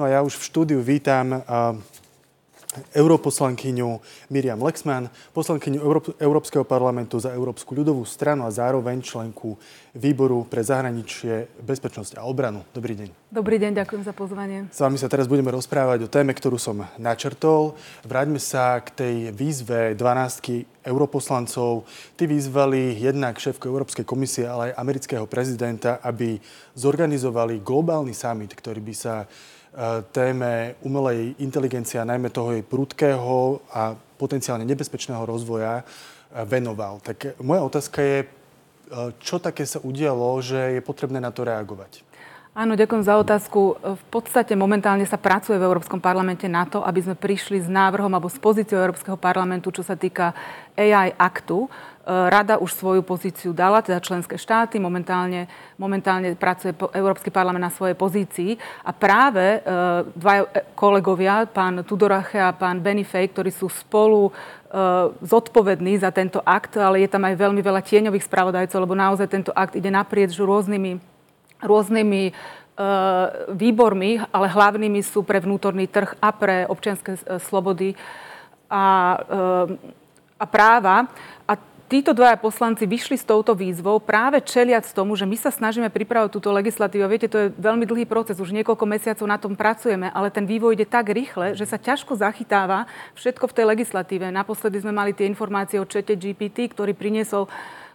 No a ja už v štúdiu vítam europoslankyňu Miriam Lexman, poslankyňu Európskeho parlamentu za Európsku ľudovú stranu a zároveň členku výboru pre zahraničie, bezpečnosť a obranu. Dobrý deň. Dobrý deň, ďakujem za pozvanie. S vami sa teraz budeme rozprávať o téme, ktorú som načrtol. Vráťme sa k tej výzve 12 europoslancov. Tí vyzvali jednak šéfku Európskej komisie, ale aj amerického prezidenta, aby zorganizovali globálny summit, ktorý by sa téme umelej inteligencie a najmä toho jej prudkého a potenciálne nebezpečného rozvoja e, venoval. Tak moja otázka je, e, čo také sa udialo, že je potrebné na to reagovať? Áno, ďakujem za otázku. V podstate momentálne sa pracuje v Európskom parlamente na to, aby sme prišli s návrhom alebo s pozíciou Európskeho parlamentu, čo sa týka AI aktu. Rada už svoju pozíciu dala, teda členské štáty. Momentálne, momentálne pracuje Európsky parlament na svojej pozícii. A práve dva kolegovia, pán Tudorache a pán Benifej, ktorí sú spolu zodpovední za tento akt, ale je tam aj veľmi veľa tieňových spravodajcov, lebo naozaj tento akt ide naprieč rôznymi rôznymi e, výbormi, ale hlavnými sú pre vnútorný trh a pre občianske e, slobody a, e, a práva. A títo dvaja poslanci vyšli s touto výzvou práve čeliac tomu, že my sa snažíme pripravať túto legislatívu. Viete, to je veľmi dlhý proces, už niekoľko mesiacov na tom pracujeme, ale ten vývoj ide tak rýchle, že sa ťažko zachytáva všetko v tej legislatíve. Naposledy sme mali tie informácie o čete GPT, ktorý priniesol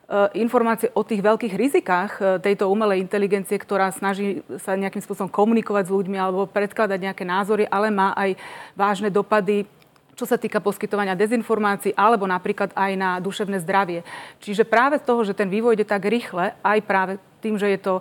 Eh, informácie o tých veľkých rizikách eh, tejto umelej inteligencie, ktorá snaží sa nejakým spôsobom komunikovať s ľuďmi alebo predkladať nejaké názory, ale má aj vážne dopady čo sa týka poskytovania dezinformácií alebo napríklad aj na duševné zdravie. Čiže práve z toho, že ten vývoj ide tak rýchle, aj práve tým, že je to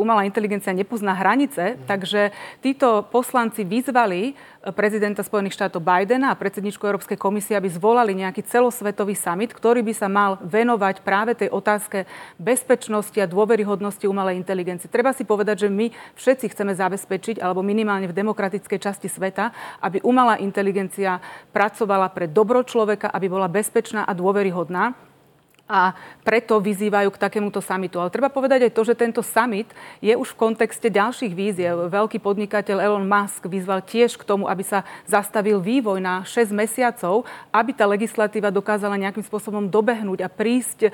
umelá inteligencia nepozná hranice, mm. takže títo poslanci vyzvali eh, prezidenta Spojených štátov Bidena a predsedničku Európskej komisie, aby zvolali nejaký celosvetový summit, ktorý by sa mal venovať práve tej otázke bezpečnosti a dôveryhodnosti umelej inteligencie. Treba si povedať, že my všetci chceme zabezpečiť, alebo minimálne v demokratickej časti sveta, aby umelá inteligencia pracovala pre dobro človeka, aby bola bezpečná a dôveryhodná a preto vyzývajú k takémuto samitu. Ale treba povedať aj to, že tento summit je už v kontexte ďalších víziev. Veľký podnikateľ Elon Musk vyzval tiež k tomu, aby sa zastavil vývoj na 6 mesiacov, aby tá legislatíva dokázala nejakým spôsobom dobehnúť a prísť e,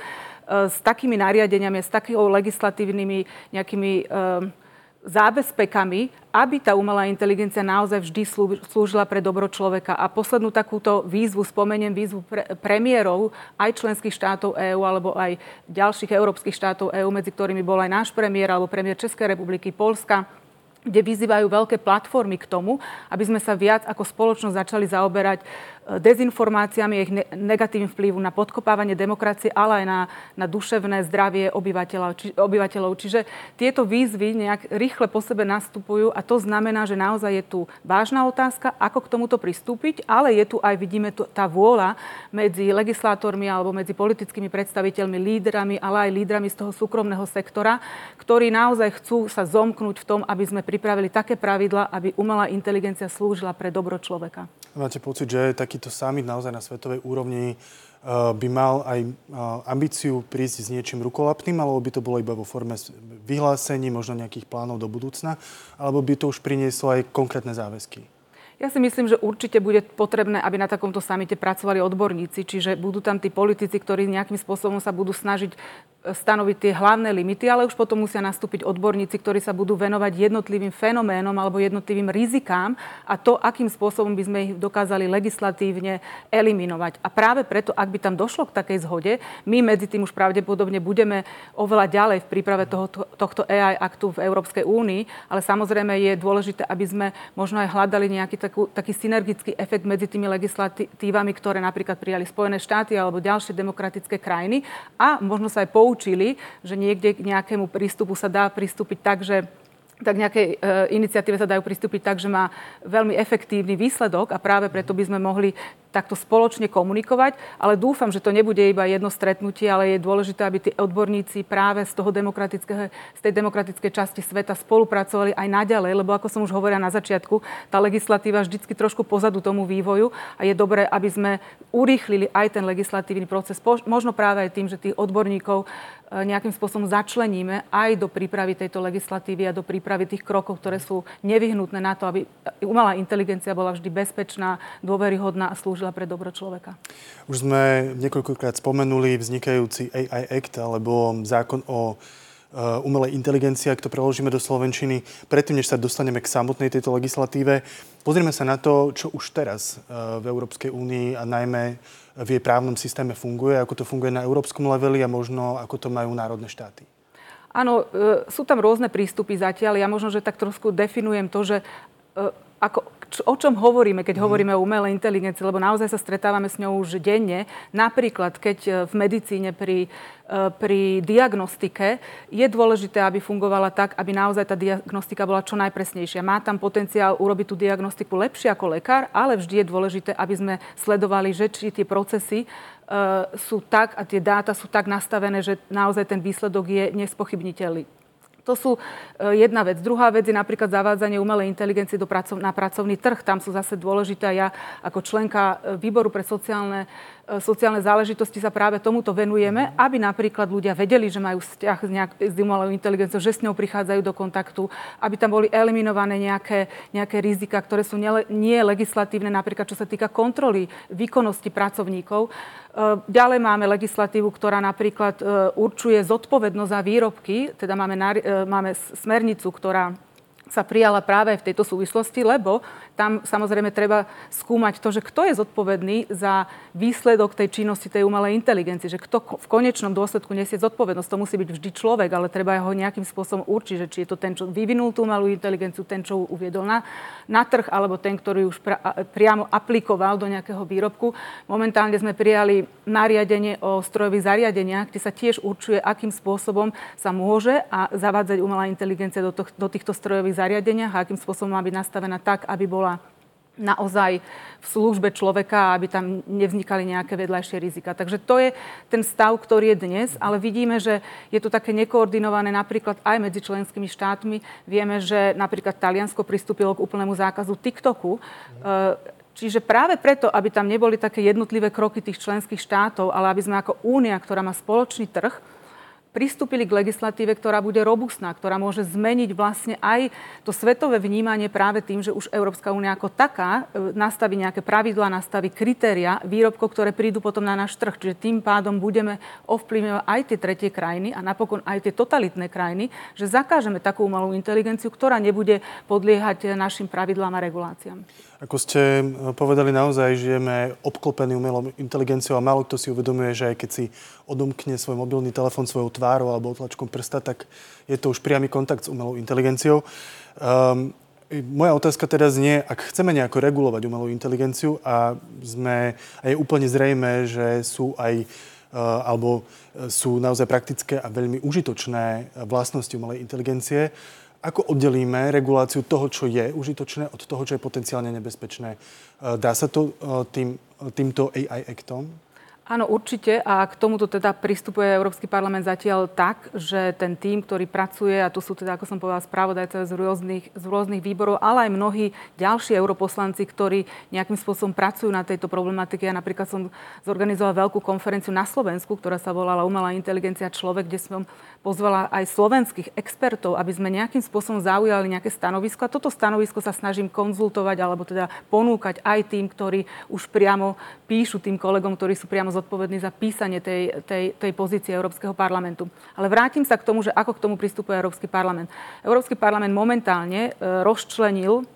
s takými nariadeniami, s takými legislatívnymi nejakými e, zábezpekami, aby tá umelá inteligencia naozaj vždy slúžila pre dobro človeka. A poslednú takúto výzvu, spomeniem výzvu pre, premiérov aj členských štátov EÚ alebo aj ďalších európskych štátov EÚ, medzi ktorými bol aj náš premiér alebo premiér Českej republiky, Polska, kde vyzývajú veľké platformy k tomu, aby sme sa viac ako spoločnosť začali zaoberať dezinformáciami, ich negatívnym vplyvu na podkopávanie demokracie, ale aj na, na duševné zdravie obyvateľov, či, obyvateľov. Čiže tieto výzvy nejak rýchle po sebe nastupujú a to znamená, že naozaj je tu vážna otázka, ako k tomuto pristúpiť, ale je tu aj, vidíme, tu, tá vôľa medzi legislátormi alebo medzi politickými predstaviteľmi, lídrami, ale aj lídrami z toho súkromného sektora, ktorí naozaj chcú sa zomknúť v tom, aby sme pripravili také pravidla, aby umelá inteligencia slúžila pre dobro človeka. Máte pocit, že tak takýto summit naozaj na svetovej úrovni eh, by mal aj eh, ambíciu prísť s niečím rukolapným, alebo by to bolo iba vo forme vyhlásení, možno nejakých plánov do budúcna, alebo by to už prinieslo aj konkrétne záväzky? Ja si myslím, že určite bude potrebné, aby na takomto samite pracovali odborníci, čiže budú tam tí politici, ktorí nejakým spôsobom sa budú snažiť e, stanoviť tie hlavné limity, ale už potom musia nastúpiť odborníci, ktorí sa budú venovať jednotlivým fenoménom alebo jednotlivým rizikám a to, akým spôsobom by sme ich dokázali legislatívne eliminovať. A práve preto, ak by tam došlo k takej zhode, my medzi tým už pravdepodobne budeme oveľa ďalej v príprave tohoto, tohto AI aktu v Európskej únii, ale samozrejme je dôležité, aby sme možno aj hľadali nejaký tak takú, taký synergický efekt medzi tými legislatívami, ktoré napríklad prijali Spojené štáty alebo ďalšie demokratické krajiny a možno sa aj poučili, že niekde k nejakému prístupu sa dá pristúpiť tak, že tak nejakej e, iniciatíve sa dajú pristúpiť tak, že má veľmi efektívny výsledok a práve preto by sme mohli takto spoločne komunikovať, ale dúfam, že to nebude iba jedno stretnutie, ale je dôležité, aby tí odborníci práve z, toho demokratického, z tej demokratickej časti sveta spolupracovali aj naďalej, lebo ako som už hovorila na začiatku, tá legislatíva vždycky trošku pozadu tomu vývoju a je dobré, aby sme urýchlili aj ten legislatívny proces, možno práve aj tým, že tých odborníkov E, nejakým spôsobom začleníme aj do prípravy tejto legislatívy a do prípravy tých krokov, ktoré sú nevyhnutné na to, aby umelá inteligencia bola vždy bezpečná, dôveryhodná a slúžila pre dobro človeka. Už sme niekoľkokrát spomenuli vznikajúci AI Act alebo zákon o e, umelej inteligencie, ak to preložíme do Slovenčiny. Predtým, než sa dostaneme k samotnej tejto legislatíve, pozrieme sa na to, čo už teraz e, v Európskej únii a najmä v jej právnom systéme funguje, ako to funguje na európskom leveli a možno ako to majú národné štáty. Áno, e, sú tam rôzne prístupy zatiaľ. Ja možno, že tak trošku definujem to, že ako, o čom hovoríme, keď mm. hovoríme o umelej inteligencii, lebo naozaj sa stretávame s ňou už denne. Napríklad, keď e, v medicíne pri, e, pri diagnostike je dôležité, aby fungovala tak, aby naozaj tá diagnostika bola čo najpresnejšia. Má tam potenciál urobiť tú diagnostiku lepšie ako lekár, ale vždy je dôležité, aby sme sledovali, že či tie procesy uh, sú tak a tie dáta sú tak nastavené, že naozaj ten výsledok je nespochybniteľný. To sú e, jedna vec. Druhá vec je napríklad zavádzanie umelej inteligencie do pracov, na pracovný trh. Tam sú zase dôležité. Ja ako členka e, výboru pre sociálne sociálne záležitosti sa práve tomuto venujeme, aby napríklad ľudia vedeli, že majú vzťah s, nejak, s umelou inteligenciou, že s ňou prichádzajú do kontaktu, aby tam boli eliminované nejaké, nejaké rizika, ktoré sú nie, nie legislatívne, napríklad čo sa týka kontroly výkonnosti pracovníkov. E, ďalej máme legislatívu, ktorá napríklad e, určuje zodpovednosť za výrobky, teda máme, máme smernicu, ktorá sa prijala práve v tejto súvislosti, lebo tam samozrejme treba skúmať to, že kto je zodpovedný za výsledok tej činnosti tej umelej inteligencie, že kto v konečnom dôsledku nesie zodpovednosť. To musí byť vždy človek, ale treba ho nejakým spôsobom určiť, že či je to ten, čo vyvinul tú umelú inteligenciu, ten, čo ju uviedol na, na trh, alebo ten, ktorý už pra, priamo aplikoval do nejakého výrobku. Momentálne sme prijali nariadenie o strojových zariadeniach, kde sa tiež určuje, akým spôsobom sa môže a zavádzať umelá inteligencia do, to, do týchto strojových zariadeniach a akým spôsobom má byť nastavená tak, aby bola naozaj v službe človeka, aby tam nevznikali nejaké vedľajšie rizika. Takže to je ten stav, ktorý je dnes, ale vidíme, že je to také nekoordinované napríklad aj medzi členskými štátmi. Vieme, že napríklad Taliansko pristúpilo k úplnému zákazu TikToku. E, čiže práve preto, aby tam neboli také jednotlivé kroky tých členských štátov, ale aby sme ako únia, ktorá má spoločný trh, pristúpili k legislatíve, ktorá bude robustná, ktorá môže zmeniť vlastne aj to svetové vnímanie práve tým, že už Európska únia ako taká e, nastaví nejaké pravidlá, nastaví kritéria výrobkov, ktoré prídu potom na náš trh. Čiže tým pádom budeme ovplyvňovať aj tie tretie krajiny a napokon aj tie totalitné krajiny, že zakážeme takú umelú inteligenciu, ktorá nebude podliehať našim pravidlám a reguláciám. Ako ste e, povedali, naozaj žijeme obklopení umelou inteligenciou a málo kto si uvedomuje, že aj keď si odomkne svoj mobilný telefón svojou tvárou alebo otlačkom prsta, tak je to už priamy kontakt s umelou inteligenciou. Um, moja otázka teda znie, ak chceme nejako regulovať umelú inteligenciu a, sme, a je úplne zrejme, že sú aj uh, alebo sú naozaj praktické a veľmi užitočné vlastnosti umelej inteligencie, ako oddelíme reguláciu toho, čo je užitočné, od toho, čo je potenciálne nebezpečné? Dá sa to e, tým, týmto AI Actom? Áno, určite. A k tomuto teda pristupuje Európsky parlament zatiaľ tak, že ten tým, ktorý pracuje, a tu sú teda, ako som povedala, spravodajcovia z rôznych, z rôznych výborov, ale aj mnohí ďalší europoslanci, ktorí nejakým spôsobom pracujú na tejto problematike. Ja napríklad som zorganizovala veľkú konferenciu na Slovensku, ktorá sa volala Umelá inteligencia človek, kde som pozvala aj slovenských expertov, aby sme nejakým spôsobom zaujali nejaké stanovisko. A toto stanovisko sa snažím konzultovať alebo teda ponúkať aj tým, ktorí už priamo píšu tým kolegom, ktorí sú priamo zodpovedný za písanie tej, tej, tej pozície Európskeho parlamentu. Ale vrátim sa k tomu, že ako k tomu pristupuje Európsky parlament. Európsky parlament momentálne e, rozčlenil,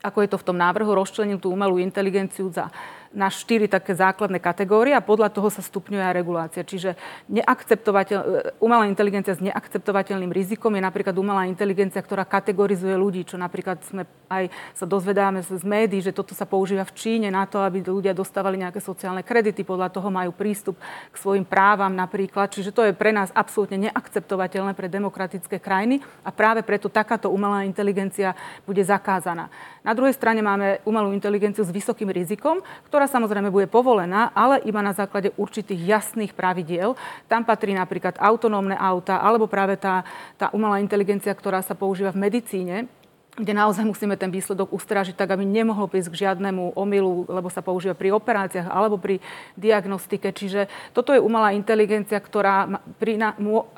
ako je to v tom návrhu, rozčlenil tú umelú inteligenciu za na štyri také základné kategórie a podľa toho sa stupňuje aj regulácia. Čiže neakceptovateľ, e, umelá inteligencia s neakceptovateľným rizikom je napríklad umelá inteligencia, ktorá kategorizuje ľudí, čo napríklad sme aj sa dozvedáme z médií, že toto sa používa v Číne na to, aby ľudia dostávali nejaké sociálne kredity, podľa toho majú prístup k svojim právam napríklad. Čiže to je pre nás absolútne neakceptovateľné pre demokratické krajiny a práve preto takáto umelá inteligencia bude zakázaná. Na druhej strane máme umelú inteligenciu s vysokým rizikom, ktorá ktorá samozrejme bude povolená, ale iba na základe určitých jasných pravidiel. Tam patrí napríklad autonómne auta alebo práve tá, tá umelá inteligencia, ktorá sa používa v medicíne, kde naozaj musíme ten výsledok ustražiť tak, aby nemohlo prísť k žiadnemu omylu, lebo sa používa pri operáciách alebo pri diagnostike. Čiže toto je umelá inteligencia, ktorá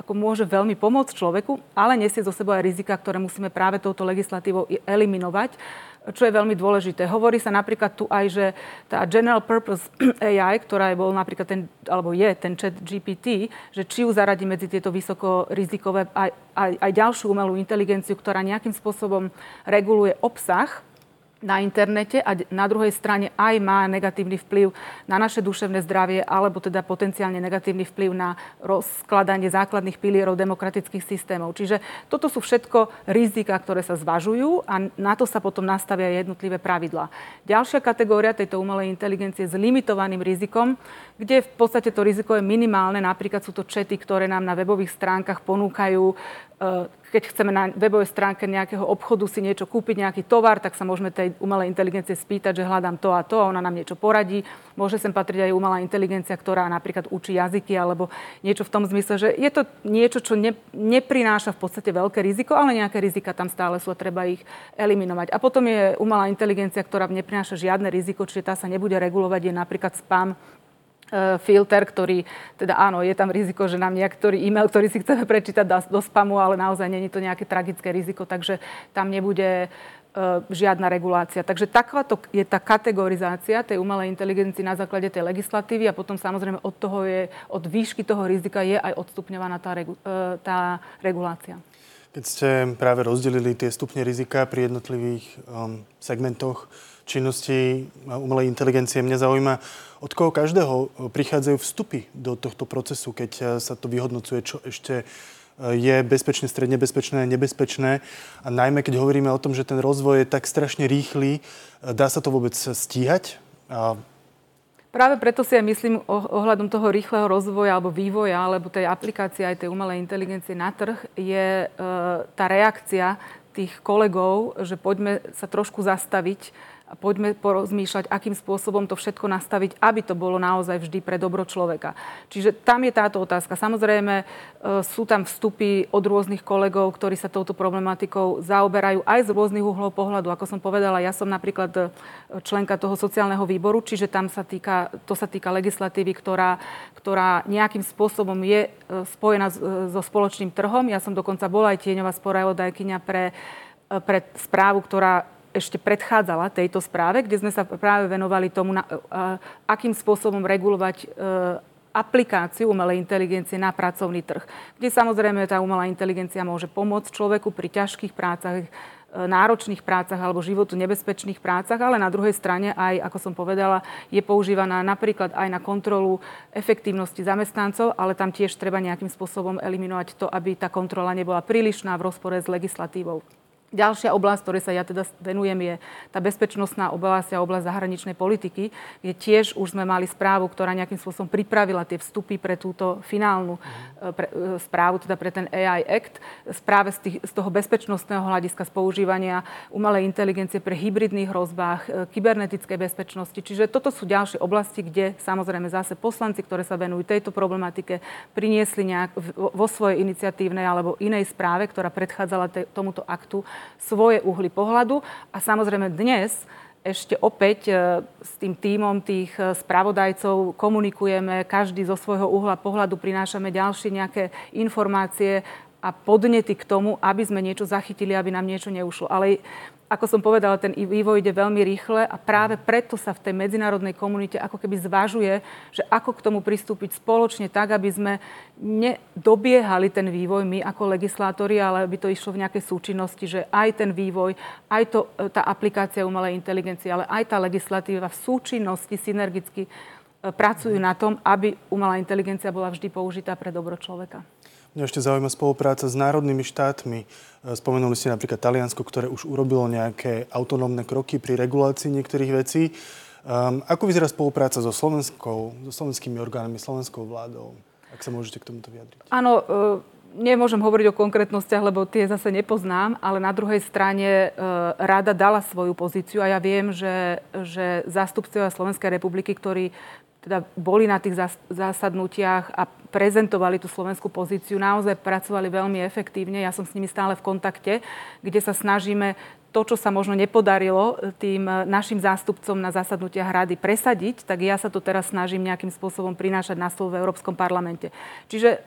ako môže veľmi pomôcť človeku, ale nesie zo sebou aj rizika, ktoré musíme práve touto legislatívou eliminovať čo je veľmi dôležité. Hovorí sa napríklad tu aj, že tá General Purpose AI, ktorá je bol napríklad ten, alebo je ten chat GPT, že či ju zaradí medzi tieto vysokorizikové aj, aj, aj ďalšiu umelú inteligenciu, ktorá nejakým spôsobom reguluje obsah, na internete a na druhej strane aj má negatívny vplyv na naše duševné zdravie alebo teda potenciálne negatívny vplyv na rozkladanie základných pilierov demokratických systémov. Čiže toto sú všetko rizika, ktoré sa zvažujú a na to sa potom nastavia jednotlivé pravidlá. Ďalšia kategória tejto umelej inteligencie s limitovaným rizikom, kde v podstate to riziko je minimálne, napríklad sú to čety, ktoré nám na webových stránkach ponúkajú keď chceme na webovej stránke nejakého obchodu si niečo kúpiť, nejaký tovar, tak sa môžeme tej umelej inteligencie spýtať, že hľadám to a to a ona nám niečo poradí. Môže sem patriť aj umelá inteligencia, ktorá napríklad učí jazyky alebo niečo v tom zmysle, že je to niečo, čo ne, neprináša v podstate veľké riziko, ale nejaké rizika tam stále sú a treba ich eliminovať. A potom je umelá inteligencia, ktorá neprináša žiadne riziko, čiže tá sa nebude regulovať, je napríklad spam, filter, ktorý, teda áno, je tam riziko, že nám niektorý e-mail, ktorý si chceme prečítať, dá do spamu, ale naozaj není to nejaké tragické riziko, takže tam nebude uh, žiadna regulácia. Takže takáto je tá kategorizácia tej umelej inteligencii na základe tej legislatívy a potom samozrejme od toho je, od výšky toho rizika je aj odstupňovaná tá, regu, uh, tá regulácia. Keď ste práve rozdelili tie stupne rizika pri jednotlivých um, segmentoch činnosti umelej inteligencie, mňa zaujíma, od koho každého e, prichádzajú vstupy do tohto procesu, keď e, sa to vyhodnocuje, čo ešte e, je bezpečné, stredne bezpečné, nebezpečné. A najmä, keď hovoríme o tom, že ten rozvoj je tak strašne rýchly, dá sa to vôbec stíhať? A... Práve preto si aj myslím ohľadom toho rýchleho rozvoja alebo vývoja, alebo tej aplikácie aj tej umelej inteligencie na trh, je e, tá reakcia tých kolegov, že poďme sa trošku zastaviť a poďme porozmýšľať, akým spôsobom to všetko nastaviť, aby to bolo naozaj vždy pre dobro človeka. Čiže tam je táto otázka. Samozrejme, e, sú tam vstupy od rôznych kolegov, ktorí sa touto problematikou zaoberajú aj z rôznych uhlov pohľadu. Ako som povedala, ja som napríklad e, členka toho sociálneho výboru, čiže tam sa týka, to sa týka legislatívy, ktorá, ktorá nejakým spôsobom je e, spojená so spoločným trhom. Ja som dokonca bola aj tieňová sporavodajkyňa pre pre správu, ktorá ešte predchádzala tejto správe, kde sme sa práve venovali tomu, na, akým spôsobom regulovať e, aplikáciu umelej inteligencie na pracovný trh, kde samozrejme tá umelá inteligencia môže pomôcť človeku pri ťažkých prácach, e, náročných prácach alebo životu nebezpečných prácach, ale na druhej strane aj, ako som povedala, je používaná napríklad aj na kontrolu efektívnosti zamestnancov, ale tam tiež treba nejakým spôsobom eliminovať to, aby tá kontrola nebola prílišná v rozpore s legislatívou. Ďalšia oblasť, ktorej sa ja teda venujem, je tá bezpečnostná oblasť a oblasť zahraničnej politiky, kde tiež už sme mali správu, ktorá nejakým spôsobom pripravila tie vstupy pre túto finálnu mm. pre, e, správu, teda pre ten AI Act, správe z, tých, z toho bezpečnostného hľadiska z používania umelej inteligencie pre hybridných hrozbách, e, kybernetickej bezpečnosti. Čiže toto sú ďalšie oblasti, kde samozrejme zase poslanci, ktoré sa venujú tejto problematike, priniesli nejak vo svojej iniciatívnej alebo inej správe, ktorá predchádzala te, tomuto aktu, svoje uhly pohľadu. A samozrejme dnes ešte opäť e, s tým tímom tých e, spravodajcov komunikujeme, každý zo svojho uhla pohľadu prinášame ďalšie nejaké informácie a podnety k tomu, aby sme niečo zachytili, aby nám niečo neušlo. Ale ako som povedala, ten vývoj ide veľmi rýchle a práve preto sa v tej medzinárodnej komunite ako keby zvažuje, že ako k tomu pristúpiť spoločne tak, aby sme nedobiehali ten vývoj my ako legislátori, ale aby to išlo v nejakej súčinnosti, že aj ten vývoj, aj to, e, tá aplikácia umelej inteligencie, ale aj tá legislatíva v súčinnosti synergicky e, pracujú na tom, aby umelá inteligencia bola vždy použitá pre dobro človeka. Mňa ešte zaujíma spolupráca s národnými štátmi. E, spomenuli ste napríklad Taliansko, ktoré už urobilo nejaké autonómne kroky pri regulácii niektorých vecí. Um, ako vyzerá spolupráca so slovenskou, so slovenskými orgánmi, slovenskou vládou? Ak sa môžete k tomuto vyjadriť. Áno, nemôžem hovoriť o konkrétnostiach, lebo tie zase nepoznám, ale na druhej strane e, rada dala svoju pozíciu a ja viem, že, že zástupcovia Slovenskej republiky, ktorí teda boli na tých zásadnutiach a prezentovali tú slovenskú pozíciu, naozaj pracovali veľmi efektívne. Ja som s nimi stále v kontakte, kde sa snažíme to, čo sa možno nepodarilo e, tým e, našim zástupcom na zasadnutiach rady presadiť, tak ja sa to teraz snažím nejakým spôsobom prinášať na stôl v Európskom parlamente. Čiže e,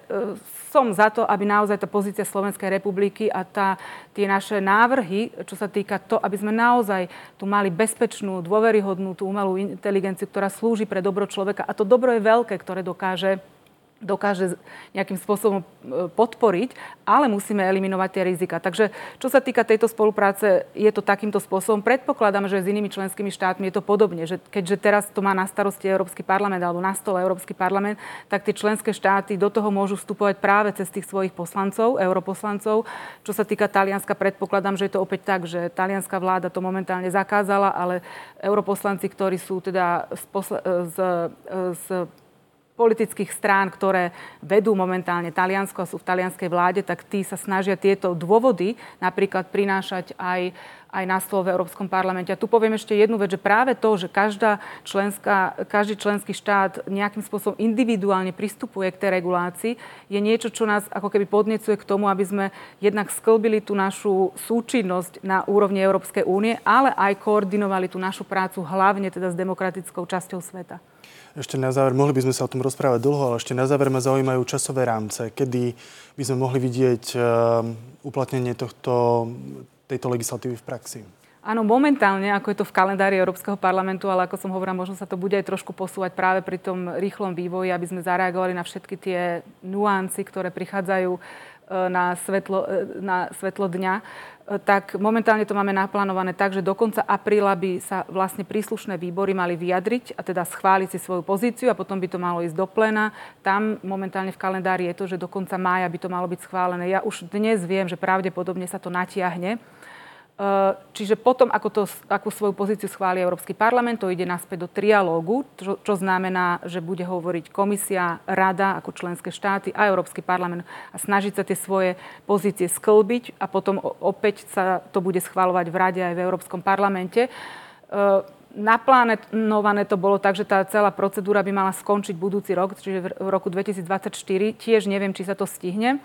som za to, aby naozaj tá pozícia Slovenskej republiky a tá, tie naše návrhy, čo sa týka to, aby sme naozaj tu mali bezpečnú, dôveryhodnú tú umelú inteligenciu, ktorá slúži pre dobro človeka. A to dobro je veľké, ktoré dokáže dokáže nejakým spôsobom e, podporiť, ale musíme eliminovať tie rizika. Takže čo sa týka tejto spolupráce, je to takýmto spôsobom. Predpokladám, že s inými členskými štátmi je to podobne, že keďže teraz to má na starosti Európsky parlament alebo na stole Európsky parlament, tak tie členské štáty do toho môžu vstupovať práve cez tých svojich poslancov, europoslancov. Čo sa týka Talianska, predpokladám, že je to opäť tak, že talianská vláda to momentálne zakázala, ale europoslanci, ktorí sú teda z, posle- z, z politických strán, ktoré vedú momentálne Taliansko a sú v talianskej vláde, tak tí sa snažia tieto dôvody napríklad prinášať aj, aj na stôl v Európskom parlamente. A tu poviem ešte jednu vec, že práve to, že každá členská, každý členský štát nejakým spôsobom individuálne pristupuje k tej regulácii, je niečo, čo nás ako keby podnecuje k tomu, aby sme jednak sklbili tú našu súčinnosť na úrovni Európskej únie, ale aj koordinovali tú našu prácu hlavne teda s demokratickou časťou sveta. Ešte na záver, mohli by sme sa o tom rozprávať dlho, ale ešte na záver ma zaujímajú časové rámce, kedy by sme mohli vidieť uh, uplatnenie tohto, tejto legislatívy v praxi. Áno, momentálne, ako je to v kalendári Európskeho parlamentu, ale ako som hovorila, možno sa to bude aj trošku posúvať práve pri tom rýchlom vývoji, aby sme zareagovali na všetky tie nuancy, ktoré prichádzajú na svetlo, e, na svetlo dňa tak momentálne to máme naplánované tak, že do konca apríla by sa vlastne príslušné výbory mali vyjadriť a teda schváliť si svoju pozíciu a potom by to malo ísť do plena. Tam momentálne v kalendári je to, že do konca mája by to malo byť schválené. Ja už dnes viem, že pravdepodobne sa to natiahne čiže potom, ako to, akú svoju pozíciu schváli Európsky parlament, to ide naspäť do trialógu, čo, čo znamená, že bude hovoriť komisia, rada ako členské štáty a Európsky parlament a snažiť sa tie svoje pozície sklbiť a potom opäť sa to bude schváľovať v rade aj v Európskom parlamente. Eh, naplánované to bolo tak, že tá celá procedúra by mala skončiť budúci rok, čiže v roku 2024. Tiež neviem, či sa to stihne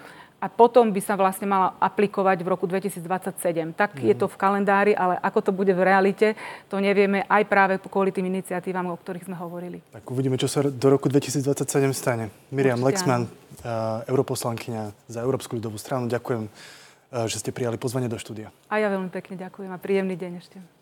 a potom by sa vlastne mala aplikovať v roku 2027. Tak mm. je to v kalendári, ale ako to bude v realite, to nevieme aj práve kvôli tým iniciatívam, o ktorých sme hovorili. Tak uvidíme, čo sa do roku 2027 stane. Miriam Určite Lexman, uh, europoslankyňa za Európsku ľudovú stranu, ďakujem, uh, že ste prijali pozvanie do štúdia. A ja veľmi pekne ďakujem a príjemný deň ešte.